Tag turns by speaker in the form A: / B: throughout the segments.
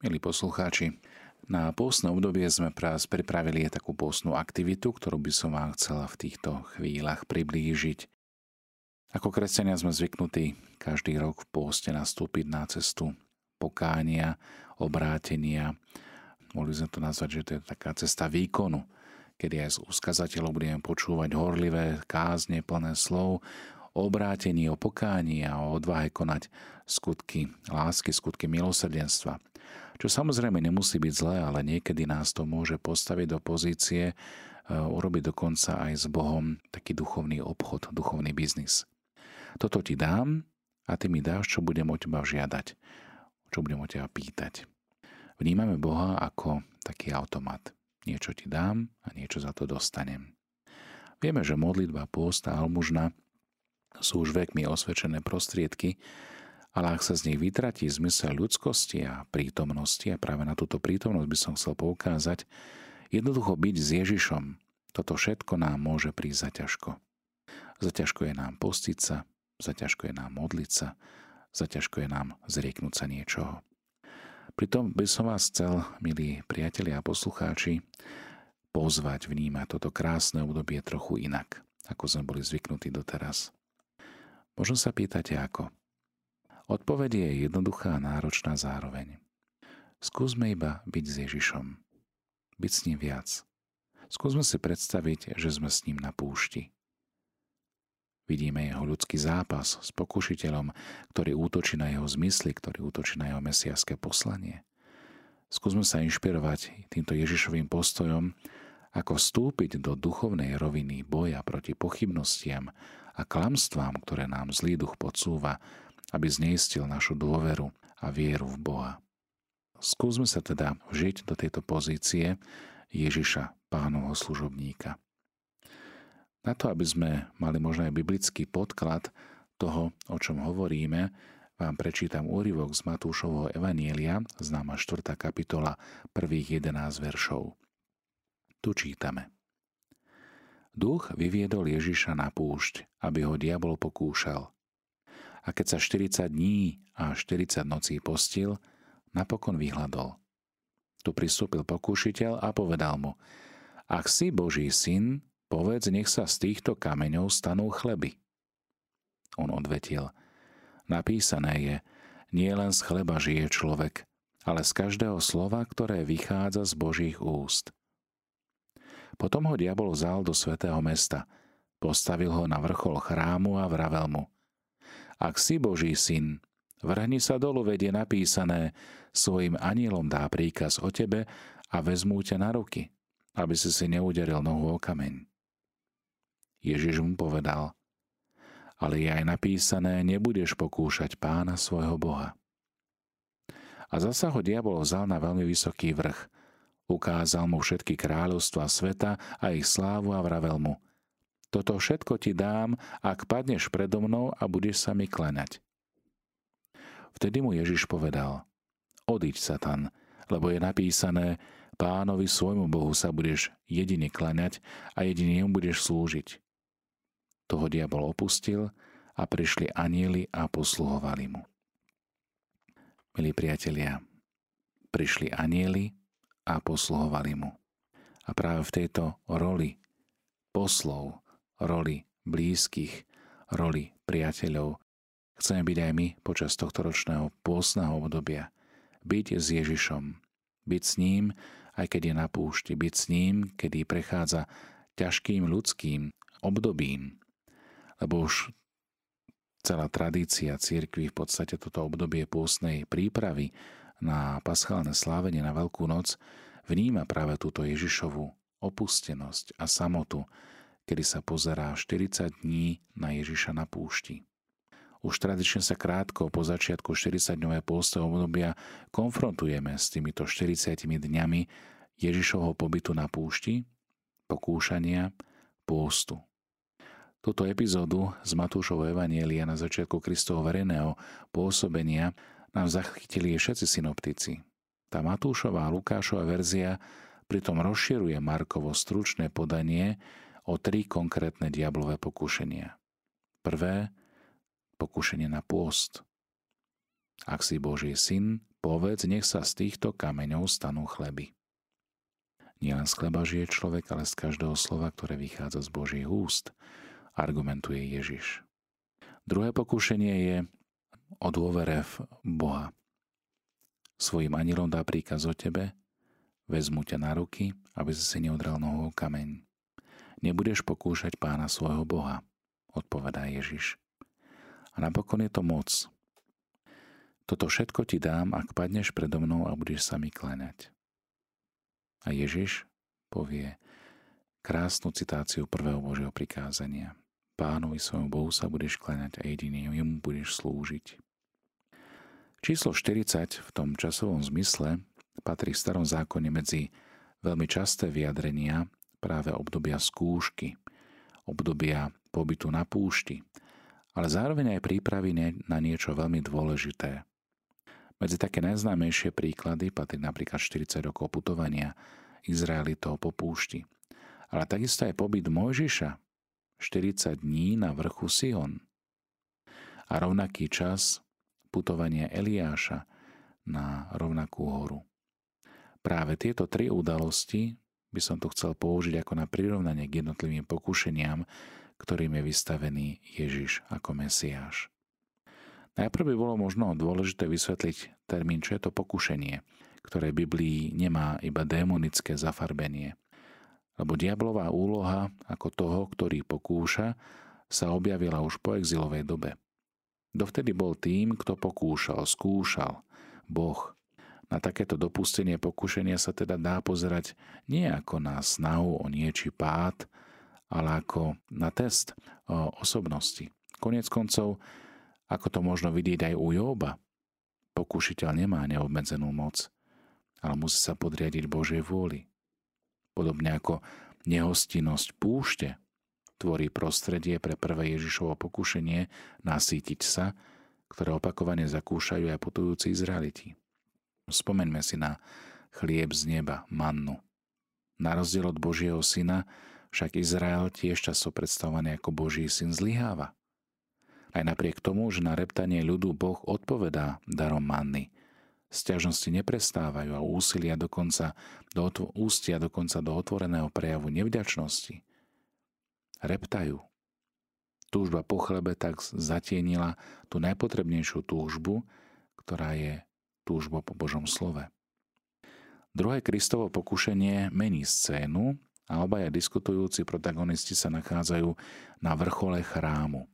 A: Milí poslucháči, na pôstne obdobie sme pripravili takú pôstnu aktivitu, ktorú by som vám chcela v týchto chvíľach priblížiť. Ako kresťania sme zvyknutí každý rok v pôste nastúpiť na cestu pokánia, obrátenia. Mohli sme to nazvať, že to je taká cesta výkonu, kedy aj z úskazateľov budeme počúvať horlivé kázne plné slov, obrátení, o pokání a o odvahe konať skutky lásky, skutky milosrdenstva – čo samozrejme nemusí byť zlé, ale niekedy nás to môže postaviť do pozície, e, urobiť dokonca aj s Bohom taký duchovný obchod, duchovný biznis. Toto ti dám a ty mi dáš, čo budem od teba žiadať, čo budem od teba pýtať. Vnímame Boha ako taký automat. Niečo ti dám a niečo za to dostanem. Vieme, že modlitba, pôst a almužna sú už vekmi osvedčené prostriedky, ale ak sa z nich vytratí zmysel ľudskosti a prítomnosti, a práve na túto prítomnosť by som chcel poukázať, jednoducho byť s Ježišom, toto všetko nám môže prísť za ťažko. Za ťažko je nám postiť sa, za ťažko je nám modliť sa, za ťažko je nám zrieknúť sa niečoho. Pritom by som vás chcel, milí priatelia a poslucháči, pozvať vnímať toto krásne obdobie trochu inak, ako sme boli zvyknutí doteraz. Možno sa pýtate ako. Odpoveď je jednoduchá a náročná zároveň. Skúsme iba byť s Ježišom. Byť s ním viac. Skúsme si predstaviť, že sme s ním na púšti. Vidíme jeho ľudský zápas s pokušiteľom, ktorý útočí na jeho zmysly, ktorý útočí na jeho mesiaské poslanie. Skúsme sa inšpirovať týmto Ježišovým postojom, ako vstúpiť do duchovnej roviny boja proti pochybnostiam a klamstvám, ktoré nám zlý duch podsúva aby zneistil našu dôveru a vieru v Boha. Skúsme sa teda vžiť do tejto pozície Ježiša, pánovho služobníka. Na to, aby sme mali možno aj biblický podklad toho, o čom hovoríme, vám prečítam úryvok z Matúšovho Evanielia, známa 4. kapitola, prvých 11 veršov. Tu čítame. Duch vyviedol Ježiša na púšť, aby ho diabol pokúšal – a keď sa 40 dní a 40 nocí postil, napokon vyhľadol. Tu pristúpil pokúšiteľ a povedal mu, ak si Boží syn, povedz, nech sa z týchto kameňov stanú chleby. On odvetil, napísané je, nie len z chleba žije človek, ale z každého slova, ktoré vychádza z Božích úst. Potom ho diabol vzal do svätého mesta, postavil ho na vrchol chrámu a vravel mu – ak si Boží syn, vrhni sa dolu, vedie napísané, svojim anielom dá príkaz o tebe a vezmú ťa na ruky, aby si si neuderil nohu o kameň. Ježiš mu povedal, ale je aj napísané, nebudeš pokúšať pána svojho Boha. A zasa ho diabol vzal na veľmi vysoký vrch, ukázal mu všetky kráľovstva sveta a ich slávu a vravel mu – toto všetko ti dám, ak padneš predo mnou a budeš sa mi klanať. Vtedy mu Ježiš povedal, odiď, Satan, lebo je napísané, pánovi svojmu Bohu sa budeš jedine klaňať a jedine mu budeš slúžiť. Toho diabol opustil a prišli anieli a posluhovali mu. Milí priatelia, prišli anieli a posluhovali mu. A práve v tejto roli poslov roli blízkych, roli priateľov. Chceme byť aj my počas tohto ročného pôstneho obdobia. Byť s Ježišom. Byť s ním, aj keď je na púšti. Byť s ním, kedy prechádza ťažkým ľudským obdobím. Lebo už celá tradícia církvy v podstate toto obdobie pôstnej prípravy na paschálne slávenie na Veľkú noc vníma práve túto Ježišovú opustenosť a samotu, kedy sa pozerá 40 dní na Ježiša na púšti. Už tradične sa krátko po začiatku 40-dňové pôsteho obdobia konfrontujeme s týmito 40 dňami Ježišovho pobytu na púšti, pokúšania, pôstu. Túto epizódu z Matúšovho Evanielia na začiatku Kristovho verejného pôsobenia nám zachytili všetci synoptici. Tá Matúšová a Lukášova verzia pritom rozširuje Markovo stručné podanie o tri konkrétne diablové pokúšenia. Prvé, pokúšenie na pôst. Ak si Boží syn, povedz, nech sa z týchto kameňov stanú chleby. Nielen z chleba žije človek, ale z každého slova, ktoré vychádza z Božích úst, argumentuje Ježiš. Druhé pokúšenie je o dôvere v Boha. Svojim anilom dá príkaz o tebe, vezmu ťa na ruky, aby si si neudrel nohou kameň. Nebudeš pokúšať pána svojho Boha, odpovedá Ježiš. A napokon je to moc. Toto všetko ti dám, ak padneš predo mnou a budeš sa mi kláňať. A Ježiš povie krásnu citáciu prvého Božieho prikázania. Pánovi svojmu Bohu sa budeš kláňať a jediný jemu budeš slúžiť. Číslo 40 v tom časovom zmysle patrí v starom zákone medzi veľmi časté vyjadrenia práve obdobia skúšky, obdobia pobytu na púšti, ale zároveň aj prípravy na niečo veľmi dôležité, medzi také najznámejšie príklady patrí napríklad 40 rokov putovania Izraelitov po púšti. Ale takisto aj pobyt Mojžiša 40 dní na vrchu Sion. A rovnaký čas putovania Eliáša na rovnakú horu. Práve tieto tri udalosti by som tu chcel použiť ako na prirovnanie k jednotlivým pokúšeniam, ktorým je vystavený Ježiš ako Mesiáš. Najprv by bolo možno dôležité vysvetliť termín, čo je to pokušenie, ktoré Biblii nemá iba démonické zafarbenie. Lebo diablová úloha ako toho, ktorý pokúša, sa objavila už po exilovej dobe. Dovtedy bol tým, kto pokúšal, skúšal, Boh. Na takéto dopustenie pokušenia sa teda dá pozerať nie ako na snahu o niečí pád, ale ako na test o osobnosti. Konec koncov, ako to možno vidieť aj u Jóba. Pokúšiteľ nemá neobmedzenú moc, ale musí sa podriadiť Božej vôli. Podobne ako nehostinnosť púšte tvorí prostredie pre prvé Ježišovo pokušenie nasýtiť sa, ktoré opakovane zakúšajú aj putujúci Izraeliti. Spomeňme si na chlieb z neba, mannu. Na rozdiel od Božieho syna, však Izrael tiež často predstavovaný ako Boží syn zlyháva. Aj napriek tomu, že na reptanie ľudu Boh odpovedá darom manny. Sťažnosti neprestávajú a úsilia dokonca do, ústia dokonca do otvoreného prejavu nevďačnosti. Reptajú. Túžba po chlebe tak zatienila tú najpotrebnejšiu túžbu, ktorá je túžba po Božom slove. Druhé Kristovo pokušenie mení scénu a obaja diskutujúci protagonisti sa nachádzajú na vrchole chrámu.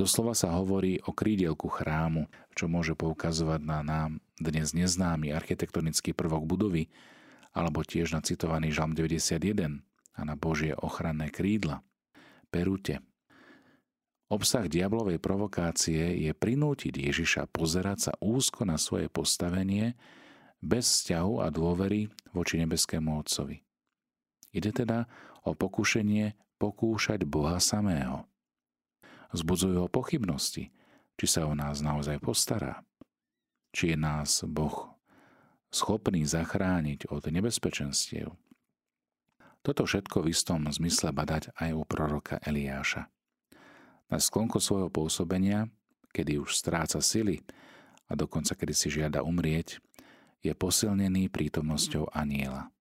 A: Doslova sa hovorí o krídielku chrámu, čo môže poukazovať na nám dnes neznámy architektonický prvok budovy, alebo tiež na citovaný Žalm 91 a na Božie ochranné krídla. Perute. Obsah diablovej provokácie je prinútiť Ježiša pozerať sa úzko na svoje postavenie bez vzťahu a dôvery voči nebeskému Otcovi. Ide teda o pokušenie pokúšať Boha samého. Zbudzujú ho pochybnosti, či sa o nás naozaj postará. Či je nás Boh schopný zachrániť od nebezpečenstiev. Toto všetko v istom zmysle badať aj u proroka Eliáša. Na sklonku svojho pôsobenia, kedy už stráca sily a dokonca kedy si žiada umrieť, je posilnený prítomnosťou aniela.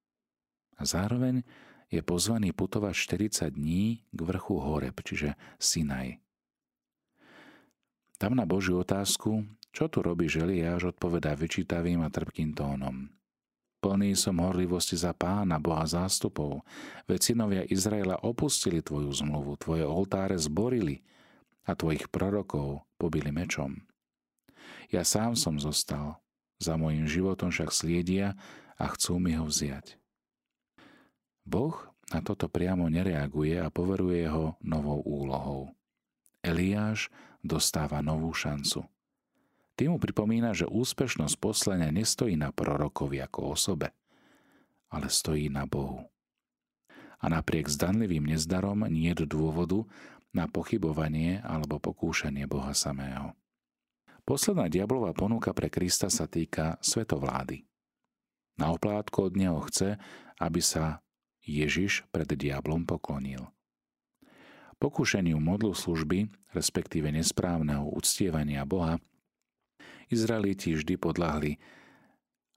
A: A zároveň je pozvaný putovať 40 dní k vrchu Horeb, čiže Sinaj. Tam na Božiu otázku, čo tu robí Eliáš, odpovedá vyčítavým a trpkým tónom. Plný som horlivosti za pána, Boha zástupov, veď synovia Izraela opustili tvoju zmluvu, tvoje oltáre zborili a tvojich prorokov pobili mečom. Ja sám som zostal, za mojim životom však sliedia a chcú mi ho vziať. Boh na toto priamo nereaguje a poveruje ho novou úlohou. Eliáš dostáva novú šancu. Mu pripomína, že úspešnosť poslania nestojí na prorokovi ako osobe, ale stojí na Bohu. A napriek zdanlivým nezdarom nie je dôvodu na pochybovanie alebo pokúšanie Boha samého. Posledná diablová ponuka pre Krista sa týka svetovlády. Na oplátko od neho chce, aby sa Ježiš pred diablom poklonil – Pokúšeniu modlu služby, respektíve nesprávneho uctievania Boha, Izraeliti vždy podľahli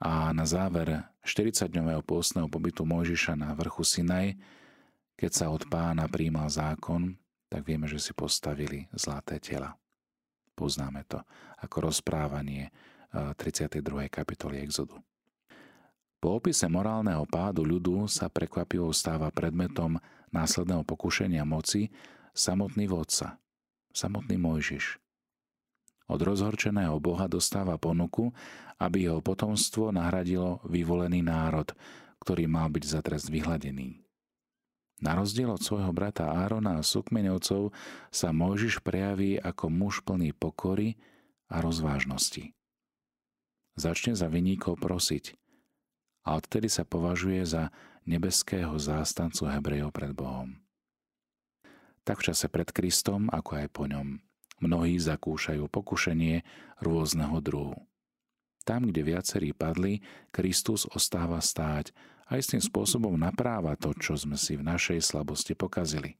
A: a na záver 40-dňového pôstneho pobytu Mojžiša na vrchu Sinaj, keď sa od pána príjmal zákon, tak vieme, že si postavili zlaté tela. Poznáme to ako rozprávanie 32. kapitoly Exodu. Po opise morálneho pádu ľudu sa prekvapivo stáva predmetom následného pokušenia moci samotný vodca, samotný Mojžiš. Od rozhorčeného Boha dostáva ponuku, aby jeho potomstvo nahradilo vyvolený národ, ktorý mal byť za trest vyhladený. Na rozdiel od svojho brata Árona a sukmeňovcov sa Mojžiš prejaví ako muž plný pokory a rozvážnosti. Začne za vyníkov prosiť, a odtedy sa považuje za nebeského zástancu Hebrejov pred Bohom. Tak v čase pred Kristom, ako aj po ňom, mnohí zakúšajú pokušenie rôzneho druhu. Tam, kde viacerí padli, Kristus ostáva stáť a istým spôsobom napráva to, čo sme si v našej slabosti pokazili.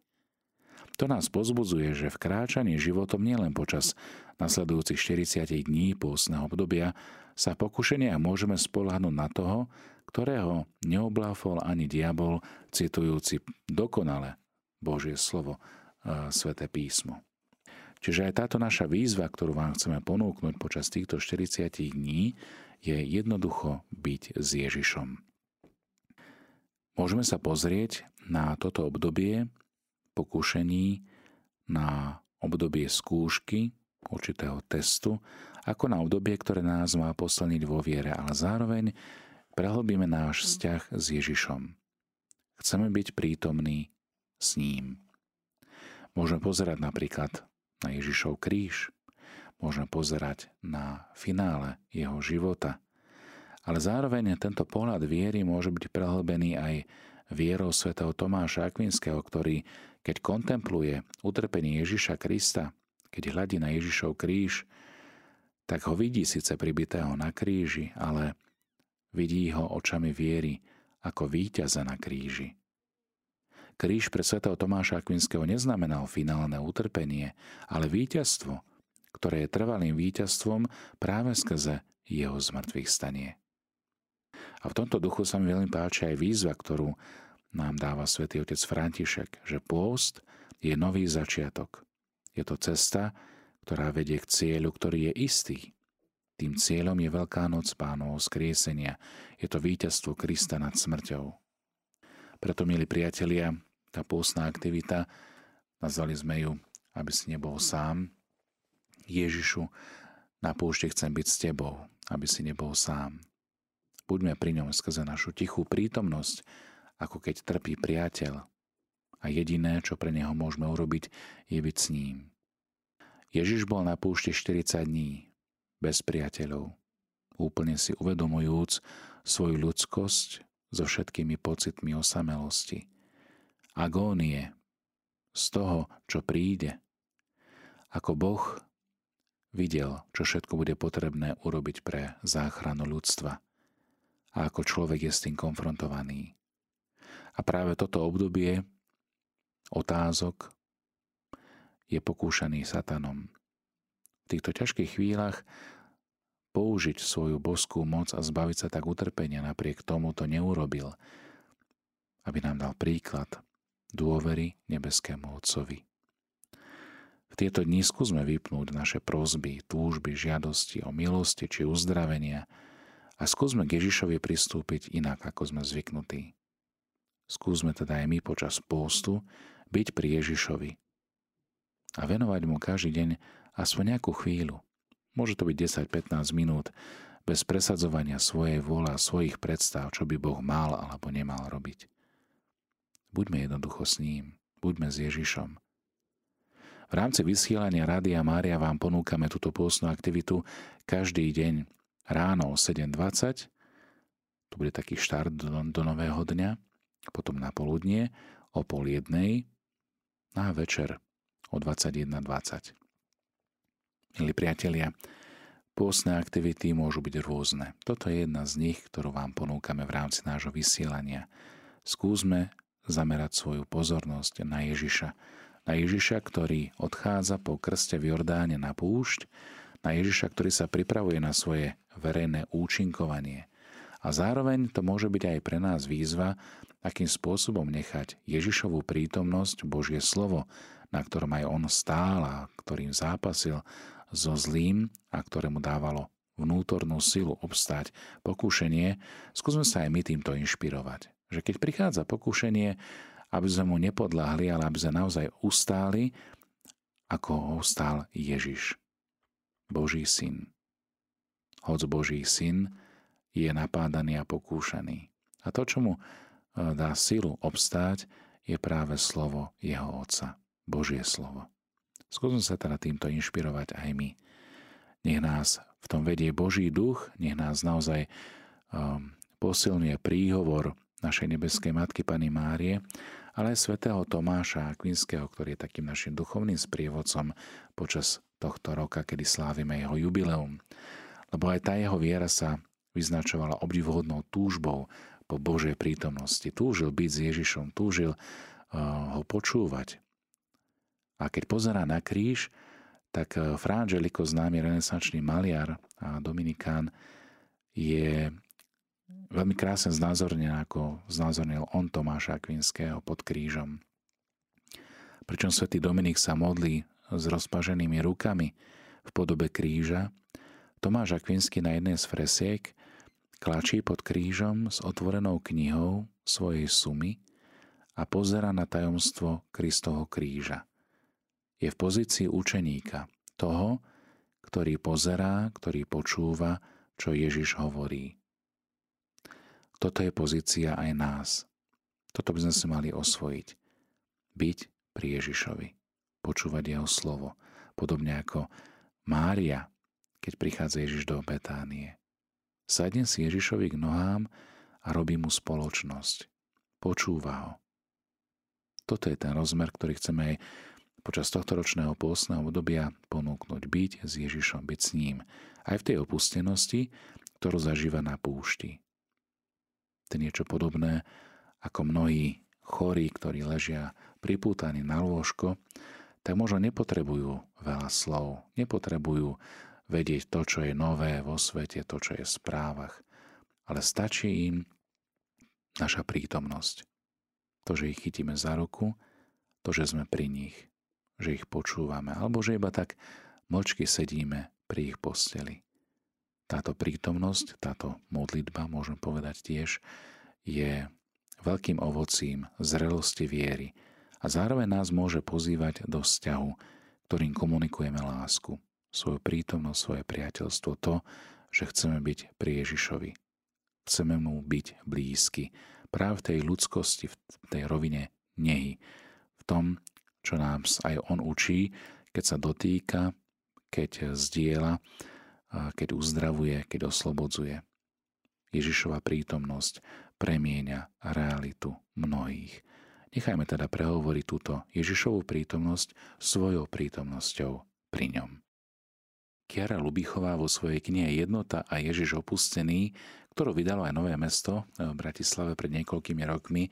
A: To nás pozbudzuje, že v kráčaní životom nielen počas nasledujúcich 40 dní pôstneho obdobia sa pokušenia môžeme spolahnuť na toho, ktorého neobláfol ani diabol, citujúci dokonale Božie slovo, Sveté písmo. Čiže aj táto naša výzva, ktorú vám chceme ponúknuť počas týchto 40 dní, je jednoducho byť s Ježišom. Môžeme sa pozrieť na toto obdobie pokúšení, na obdobie skúšky, určitého testu, ako na obdobie, ktoré nás má posilniť vo viere, ale zároveň prehlbíme náš vzťah s Ježišom. Chceme byť prítomní s ním. Môžeme pozerať napríklad na Ježišov kríž, môžeme pozerať na finále jeho života, ale zároveň tento pohľad viery môže byť prehlbený aj vierou svätého Tomáša Akvinského, ktorý, keď kontempluje utrpenie Ježiša Krista, keď hľadí na Ježišov kríž, tak ho vidí síce pribitého na kríži, ale vidí ho očami viery ako víťaza na kríži. Kríž pre svätého Tomáša Akvinského neznamenal finálne utrpenie, ale víťazstvo, ktoré je trvalým víťazstvom práve skrze jeho zmrtvých stanie. A v tomto duchu sa mi veľmi páči aj výzva, ktorú nám dáva svätý otec František, že pôst je nový začiatok. Je to cesta, ktorá vedie k cieľu, ktorý je istý. Tým cieľom je Veľká noc pánovho skriesenia. Je to víťazstvo Krista nad smrťou. Preto, milí priatelia, tá pôstna aktivita, nazvali sme ju, aby si nebol sám. Ježišu, na púšte chcem byť s tebou, aby si nebol sám. Buďme pri ňom skrze našu tichú prítomnosť, ako keď trpí priateľ. A jediné, čo pre neho môžeme urobiť, je byť s ním. Ježiš bol na púšti 40 dní, bez priateľov, úplne si uvedomujúc svoju ľudskosť so všetkými pocitmi osamelosti, agónie z toho, čo príde. Ako Boh videl, čo všetko bude potrebné urobiť pre záchranu ľudstva – a ako človek je s tým konfrontovaný. A práve toto obdobie otázok je pokúšaný satanom. Týchto ťažkých chvíľach použiť svoju boskú moc a zbaviť sa tak utrpenia napriek tomu to neurobil, aby nám dal príklad dôvery nebeskému Otcovi. V tieto dni skúsme vypnúť naše prozby, túžby, žiadosti o milosti či uzdravenia, a skúsme k Ježišovi pristúpiť inak, ako sme zvyknutí. Skúsme teda aj my počas pôstu byť pri Ježišovi a venovať mu každý deň aspoň nejakú chvíľu. Môže to byť 10-15 minút bez presadzovania svojej vôle a svojich predstav, čo by Boh mal alebo nemal robiť. Buďme jednoducho s ním, buďme s Ježišom. V rámci vysielania Rádia Mária vám ponúkame túto pôstnu aktivitu každý deň ráno o 7.20, to bude taký štart do, do nového dňa, potom na poludnie o pol jednej a večer o 21.20. Milí priatelia, pôstne aktivity môžu byť rôzne. Toto je jedna z nich, ktorú vám ponúkame v rámci nášho vysielania. Skúsme zamerať svoju pozornosť na Ježiša. Na Ježiša, ktorý odchádza po krste v Jordáne na púšť, na Ježiša, ktorý sa pripravuje na svoje verejné účinkovanie. A zároveň to môže byť aj pre nás výzva, akým spôsobom nechať Ježišovú prítomnosť, Božie slovo, na ktorom aj on stál a ktorým zápasil so zlým a ktorému dávalo vnútornú silu obstáť pokúšenie, skúsme sa aj my týmto inšpirovať. Že keď prichádza pokúšenie, aby sme mu nepodľahli, ale aby sme naozaj ustáli, ako ho stál Ježiš, Boží syn. Hoď Boží syn je napádaný a pokúšaný. A to, čo mu e, dá silu obstáť, je práve slovo jeho Otca, Božie slovo. Skúsme sa teda týmto inšpirovať aj my. Nech nás v tom vedie Boží duch, nech nás naozaj um, posilňuje príhovor našej nebeskej Matky Pany Márie, ale aj svätého Tomáša Akvinského, ktorý je takým našim duchovným sprievodcom počas tohto roka, kedy slávime jeho jubileum. Lebo aj tá jeho viera sa vyznačovala obdivuhodnou túžbou po Božej prítomnosti. Túžil byť s Ježišom, túžil uh, ho počúvať. A keď pozerá na kríž, tak uh, Fra Angelico, známy renesančný maliar a dominikán, je veľmi krásne znázornený, ako znázornil on Tomáša Akvinského pod krížom. Pričom svätý Dominik sa modlí s rozpaženými rukami v podobe kríža, Tomáš Akvinský na jednej z fresiek klačí pod krížom s otvorenou knihou svojej sumy a pozera na tajomstvo Kristovho kríža. Je v pozícii učeníka, toho, ktorý pozerá, ktorý počúva, čo Ježiš hovorí. Toto je pozícia aj nás. Toto by sme si mali osvojiť. Byť pri Ježišovi. Počúvať jeho slovo. Podobne ako Mária, keď prichádza Ježiš do Betánie. Sadne si Ježišovi k nohám a robí mu spoločnosť. Počúva ho. Toto je ten rozmer, ktorý chceme aj počas tohto ročného pôstneho obdobia ponúknuť. Byť s Ježišom, byť s ním. Aj v tej opustenosti, ktorú zažíva na púšti. To je niečo podobné, ako mnohí chorí, ktorí ležia pripútaní na lôžko, tak možno nepotrebujú veľa slov, nepotrebujú vedieť to, čo je nové vo svete, to, čo je v správach. Ale stačí im naša prítomnosť. To, že ich chytíme za ruku, to, že sme pri nich, že ich počúvame, alebo že iba tak mlčky sedíme pri ich posteli. Táto prítomnosť, táto modlitba, môžem povedať tiež, je veľkým ovocím zrelosti viery a zároveň nás môže pozývať do vzťahu, ktorým komunikujeme lásku svoju prítomnosť, svoje priateľstvo, to, že chceme byť pri Ježišovi. Chceme mu byť blízky. Práve v tej ľudskosti, v tej rovine nehy. V tom, čo nám aj on učí, keď sa dotýka, keď zdieľa, keď uzdravuje, keď oslobodzuje. Ježišova prítomnosť premieňa realitu mnohých. Nechajme teda prehovoriť túto Ježišovú prítomnosť svojou prítomnosťou pri ňom. Kiara Lubichová vo svojej knihe Jednota a Ježiš opustený, ktorú vydalo aj Nové mesto v Bratislave pred niekoľkými rokmi,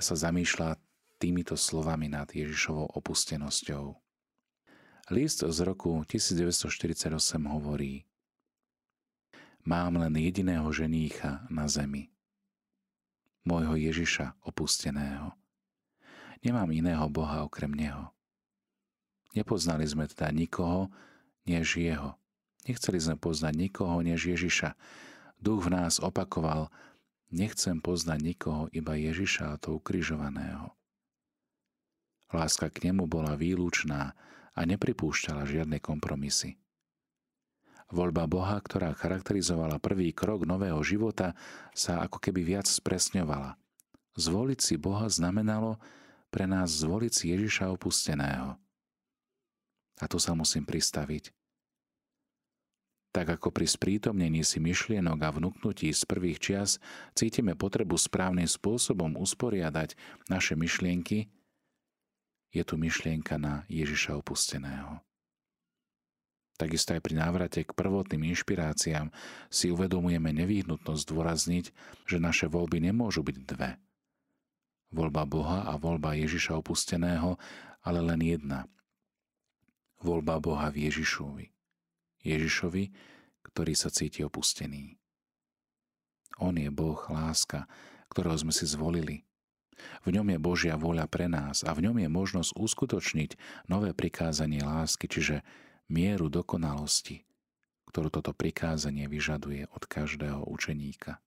A: sa zamýšľa týmito slovami nad Ježišovou opustenosťou. List z roku 1948 hovorí Mám len jediného ženícha na zemi. Môjho Ježiša opusteného. Nemám iného Boha okrem Neho. Nepoznali sme teda nikoho, než jeho. Nechceli sme poznať nikoho než Ježiša. Duch v nás opakoval, nechcem poznať nikoho, iba Ježiša a to ukrižovaného. Láska k nemu bola výlučná a nepripúšťala žiadne kompromisy. Voľba Boha, ktorá charakterizovala prvý krok nového života, sa ako keby viac spresňovala. Zvoliť si Boha znamenalo pre nás zvoliť si Ježiša opusteného – a tu sa musím pristaviť. Tak ako pri sprítomnení si myšlienok a vnúknutí z prvých čias cítime potrebu správnym spôsobom usporiadať naše myšlienky, je tu myšlienka na Ježiša opusteného. Takisto aj pri návrate k prvotným inšpiráciám si uvedomujeme nevýhnutnosť dôrazniť, že naše voľby nemôžu byť dve. Voľba Boha a voľba Ježiša opusteného, ale len jedna – voľba Boha v Ježišovi. Ježišovi, ktorý sa cíti opustený. On je Boh, láska, ktorého sme si zvolili. V ňom je Božia vôľa pre nás a v ňom je možnosť uskutočniť nové prikázanie lásky, čiže mieru dokonalosti, ktorú toto prikázanie vyžaduje od každého učeníka.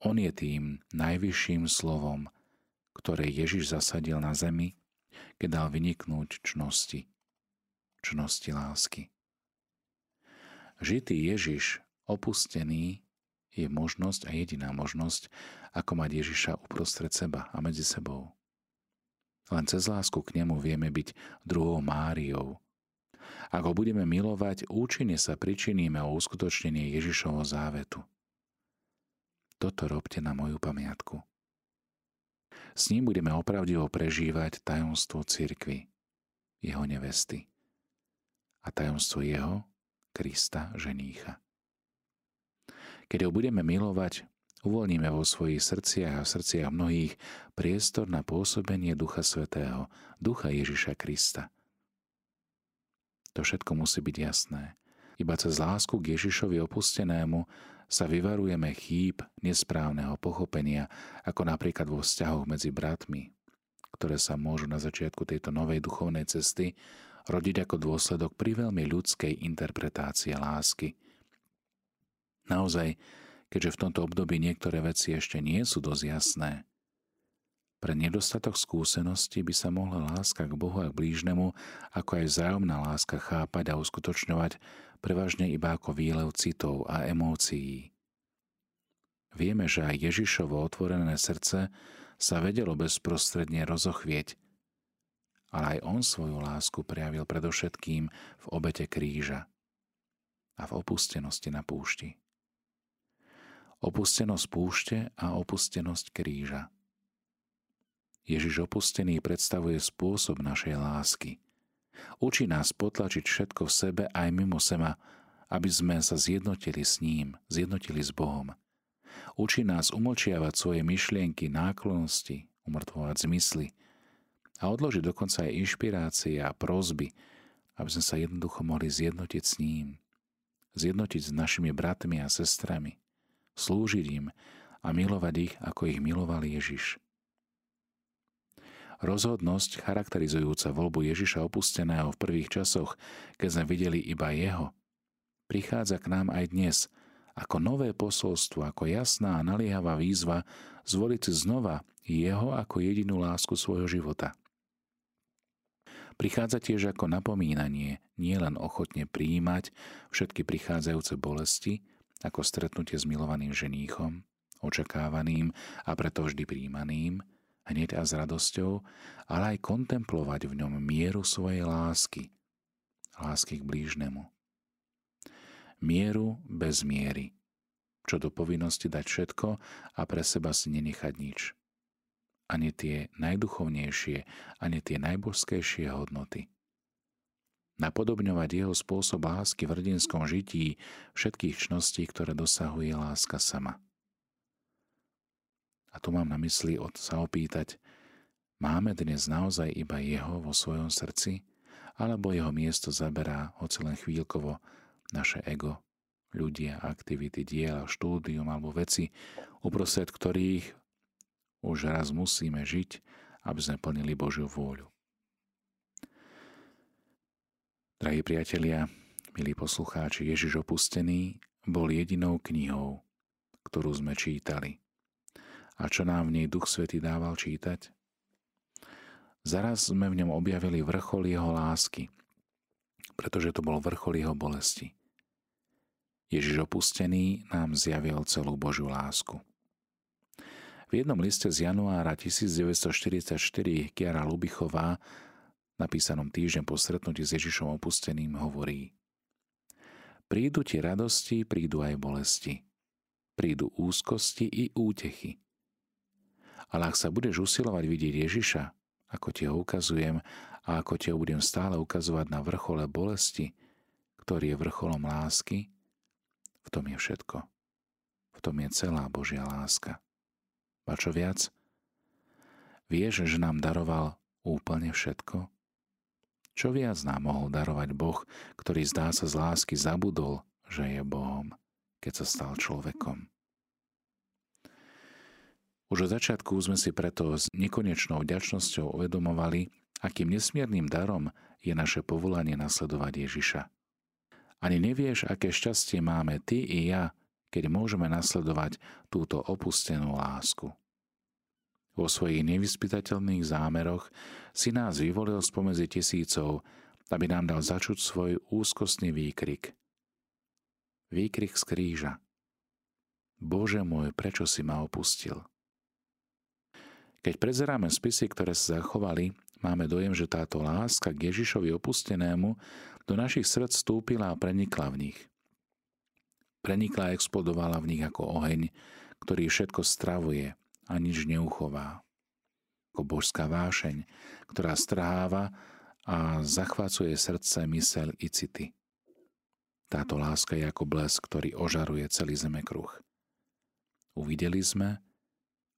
A: On je tým najvyšším slovom, ktoré Ježiš zasadil na zemi, keď dal vyniknúť čnosti, čnosti lásky. Žitý Ježiš, opustený, je možnosť a jediná možnosť, ako mať Ježiša uprostred seba a medzi sebou. Len cez lásku k nemu vieme byť druhou Máriou. Ak ho budeme milovať, účinne sa pričiníme o uskutočnenie Ježišovho závetu. Toto robte na moju pamiatku. S ním budeme opravdivo prežívať tajomstvo cirkvy, jeho nevesty a tajomstvo jeho, Krista, ženícha. Keď ho budeme milovať, uvoľníme vo svojich srdciach a v srdciach mnohých priestor na pôsobenie Ducha Svetého, Ducha Ježiša Krista. To všetko musí byť jasné. Iba cez lásku k Ježišovi opustenému sa vyvarujeme chýb nesprávneho pochopenia, ako napríklad vo vzťahoch medzi bratmi, ktoré sa môžu na začiatku tejto novej duchovnej cesty rodiť ako dôsledok pri veľmi ľudskej interpretácie lásky – Naozaj, keďže v tomto období niektoré veci ešte nie sú dosť jasné, pre nedostatok skúsenosti by sa mohla láska k Bohu a k blížnemu, ako aj vzájomná láska chápať a uskutočňovať prevažne iba ako výlev citov a emócií. Vieme, že aj Ježišovo otvorené srdce sa vedelo bezprostredne rozochvieť, ale aj on svoju lásku prejavil predovšetkým v obete kríža a v opustenosti na púšti opustenosť púšte a opustenosť kríža. Ježiš opustený predstavuje spôsob našej lásky. Učí nás potlačiť všetko v sebe aj mimo seba, aby sme sa zjednotili s ním, zjednotili s Bohom. Učí nás umlčiavať svoje myšlienky, náklonnosti, umrtvovať zmysly a odložiť dokonca aj inšpirácie a prozby, aby sme sa jednoducho mohli zjednotiť s ním, zjednotiť s našimi bratmi a sestrami, slúžiť im a milovať ich, ako ich miloval Ježiš. Rozhodnosť charakterizujúca voľbu Ježiša opusteného v prvých časoch, keď sme videli iba jeho, prichádza k nám aj dnes ako nové posolstvo, ako jasná a naliehavá výzva zvoliť si znova jeho ako jedinú lásku svojho života. Prichádza tiež ako napomínanie nielen ochotne prijímať všetky prichádzajúce bolesti, ako stretnutie s milovaným ženíchom, očakávaným a preto vždy príjmaným, hneď a s radosťou, ale aj kontemplovať v ňom mieru svojej lásky, lásky k blížnemu. Mieru bez miery, čo do povinnosti dať všetko a pre seba si nenechať nič. Ani tie najduchovnejšie, ani tie najbožskejšie hodnoty napodobňovať jeho spôsob lásky v hrdinskom žití všetkých čností, ktoré dosahuje láska sama. A tu mám na mysli od sa opýtať, máme dnes naozaj iba jeho vo svojom srdci, alebo jeho miesto zaberá hoci len chvíľkovo naše ego, ľudia, aktivity, diela, štúdium alebo veci, uprostred ktorých už raz musíme žiť, aby sme plnili Božiu vôľu. Drahí priatelia, milí poslucháči, Ježiš opustený bol jedinou knihou, ktorú sme čítali. A čo nám v nej Duch Svety dával čítať? Zaraz sme v ňom objavili vrchol jeho lásky, pretože to bol vrchol jeho bolesti. Ježiš opustený nám zjavil celú Božiu lásku. V jednom liste z januára 1944 Kiara Lubichová napísanom týždeň po stretnutí s Ježišom opusteným, hovorí Prídu ti radosti, prídu aj bolesti. Prídu úzkosti i útechy. Ale ak sa budeš usilovať vidieť Ježiša, ako ti ho ukazujem a ako ti ho budem stále ukazovať na vrchole bolesti, ktorý je vrcholom lásky, v tom je všetko. V tom je celá Božia láska. A čo viac? Vieš, že nám daroval úplne všetko? Čo viac nám mohol darovať Boh, ktorý zdá sa z lásky zabudol, že je Bohom, keď sa stal človekom. Už od začiatku sme si preto s nekonečnou vďačnosťou uvedomovali, akým nesmiernym darom je naše povolanie nasledovať Ježiša. Ani nevieš, aké šťastie máme ty i ja, keď môžeme nasledovať túto opustenú lásku. Vo svojich nevyspytateľných zámeroch si nás vyvolil spomedzi tisícov, aby nám dal začuť svoj úzkostný výkrik. Výkrik z kríža. Bože môj, prečo si ma opustil? Keď prezeráme spisy, ktoré sa zachovali, máme dojem, že táto láska k Ježišovi opustenému do našich srdc stúpila a prenikla v nich. Prenikla a explodovala v nich ako oheň, ktorý všetko stravuje a nič neuchová. Ako božská vášeň, ktorá strháva a zachvácuje srdce, mysel i city. Táto láska je ako blesk, ktorý ožaruje celý zemekruh. Uvideli sme,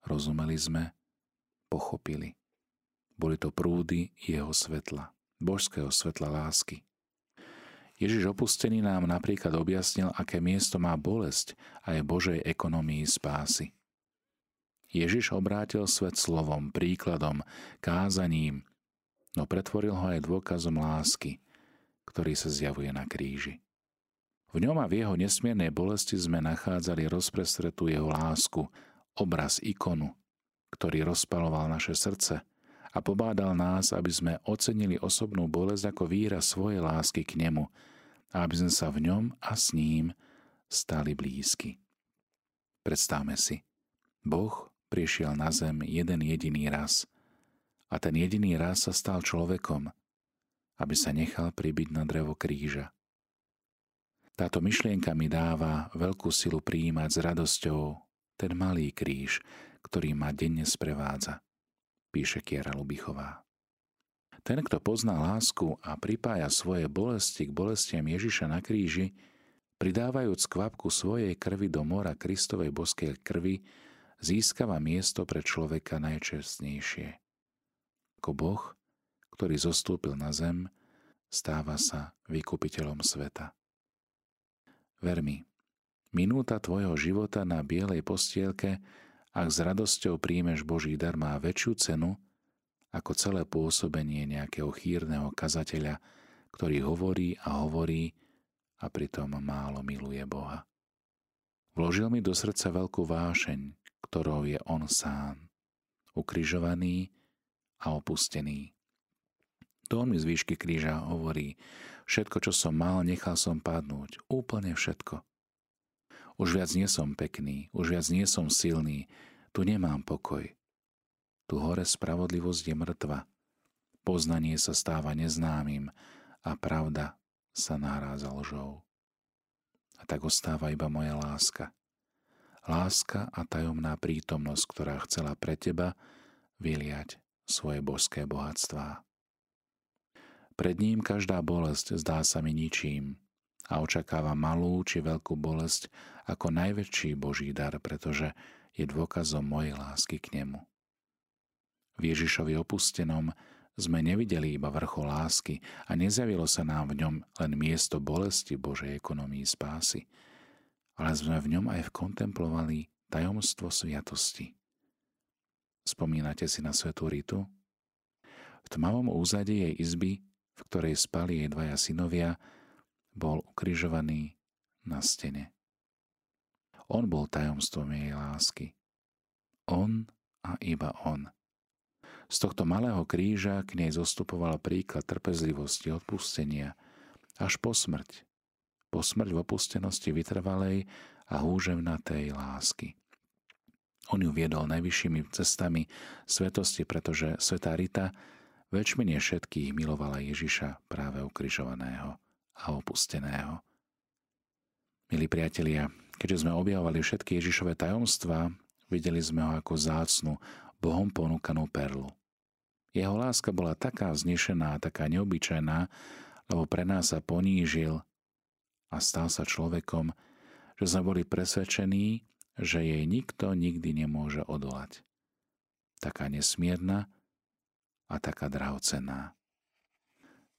A: rozumeli sme, pochopili. Boli to prúdy jeho svetla, božského svetla lásky. Ježiš opustený nám napríklad objasnil, aké miesto má bolesť a je Božej ekonomii spásy. Ježiš obrátil svet slovom, príkladom, kázaním, no pretvoril ho aj dôkazom lásky, ktorý sa zjavuje na kríži. V ňom a v jeho nesmiernej bolesti sme nachádzali rozprestretú jeho lásku, obraz ikonu, ktorý rozpaloval naše srdce a pobádal nás, aby sme ocenili osobnú bolesť ako výraz svojej lásky k nemu a aby sme sa v ňom a s ním stali blízky. Predstavme si, Boh prišiel na zem jeden jediný raz a ten jediný raz sa stal človekom, aby sa nechal pribiť na drevo kríža. Táto myšlienka mi dáva veľkú silu prijímať s radosťou ten malý kríž, ktorý ma denne sprevádza, píše Kiera Lubichová. Ten, kto pozná lásku a pripája svoje bolesti k bolestiam Ježiša na kríži, pridávajúc kvapku svojej krvi do mora Kristovej boskej krvi, získava miesto pre človeka najčestnejšie. Ako Boh, ktorý zostúpil na zem, stáva sa vykupiteľom sveta. Ver mi, minúta tvojho života na bielej postielke ak s radosťou príjmeš Boží dar, má väčšiu cenu ako celé pôsobenie nejakého chýrneho kazateľa, ktorý hovorí a hovorí a pritom málo miluje Boha. Vložil mi do srdca veľkú vášeň, ktorou je On sám, ukrižovaný a opustený. To mi z výšky kríža hovorí, všetko, čo som mal, nechal som padnúť, úplne všetko. Už viac nie som pekný, už viac nie som silný, tu nemám pokoj. Tu hore spravodlivosť je mŕtva. Poznanie sa stáva neznámym a pravda sa nahráza lžou. A tak ostáva iba moja láska. Láska a tajomná prítomnosť, ktorá chcela pre teba vyliať svoje božské bohatstvá. Pred ním každá bolesť zdá sa mi ničím, a očakáva malú či veľkú bolesť ako najväčší Boží dar, pretože je dôkazom mojej lásky k nemu. V Ježišovi opustenom sme nevideli iba vrchol lásky a nezjavilo sa nám v ňom len miesto bolesti Božej ekonomii spásy, ale sme v ňom aj kontemplovali tajomstvo sviatosti. Spomínate si na svetú Ritu? V tmavom úzadí jej izby, v ktorej spali jej dvaja synovia, bol ukrižovaný na stene. On bol tajomstvom jej lásky. On a iba on. Z tohto malého kríža k nej zostupoval príklad trpezlivosti, odpustenia, až po smrť. Po smrť v opustenosti vytrvalej a húževnatej lásky. On ju viedol najvyššími cestami svetosti, pretože Svetá Rita väčšmine všetkých milovala Ježiša práve ukrižovaného a opusteného. Milí priatelia, keďže sme objavovali všetky Ježišové tajomstvá, videli sme ho ako zácnu, Bohom ponúkanú perlu. Jeho láska bola taká znešená, taká neobyčajná, lebo pre nás sa ponížil a stal sa človekom, že sme boli presvedčení, že jej nikto nikdy nemôže odolať. Taká nesmierna a taká drahocená.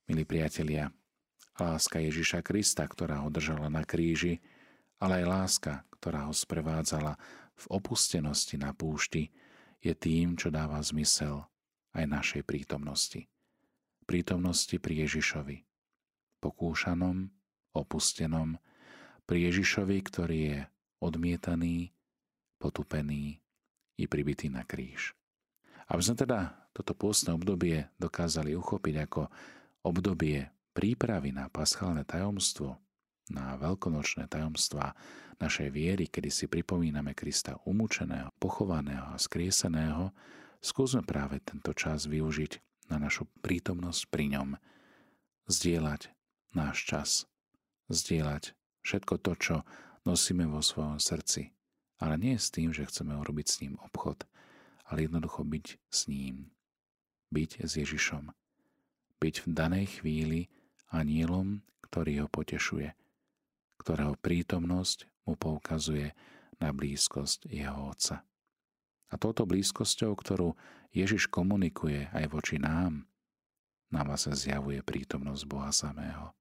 A: milí priatelia, láska Ježiša Krista, ktorá ho držala na kríži, ale aj láska, ktorá ho sprevádzala v opustenosti na púšti, je tým, čo dáva zmysel aj našej prítomnosti. Prítomnosti pri Ježišovi, pokúšanom, opustenom, pri Ježišovi, ktorý je odmietaný, potupený i pribitý na kríž. Aby sme teda toto pôstne obdobie dokázali uchopiť ako obdobie prípravy na paschálne tajomstvo, na veľkonočné tajomstvá našej viery, kedy si pripomíname Krista umúčeného, pochovaného a skrieseného, skúsme práve tento čas využiť na našu prítomnosť pri ňom, zdieľať náš čas, zdieľať všetko to, čo nosíme vo svojom srdci, ale nie s tým, že chceme urobiť s ním obchod, ale jednoducho byť s ním, byť s Ježišom, byť v danej chvíli anielom, ktorý ho potešuje, ktorého prítomnosť mu poukazuje na blízkosť jeho Otca. A touto blízkosťou, ktorú Ježiš komunikuje aj voči nám, nám sa zjavuje prítomnosť Boha samého.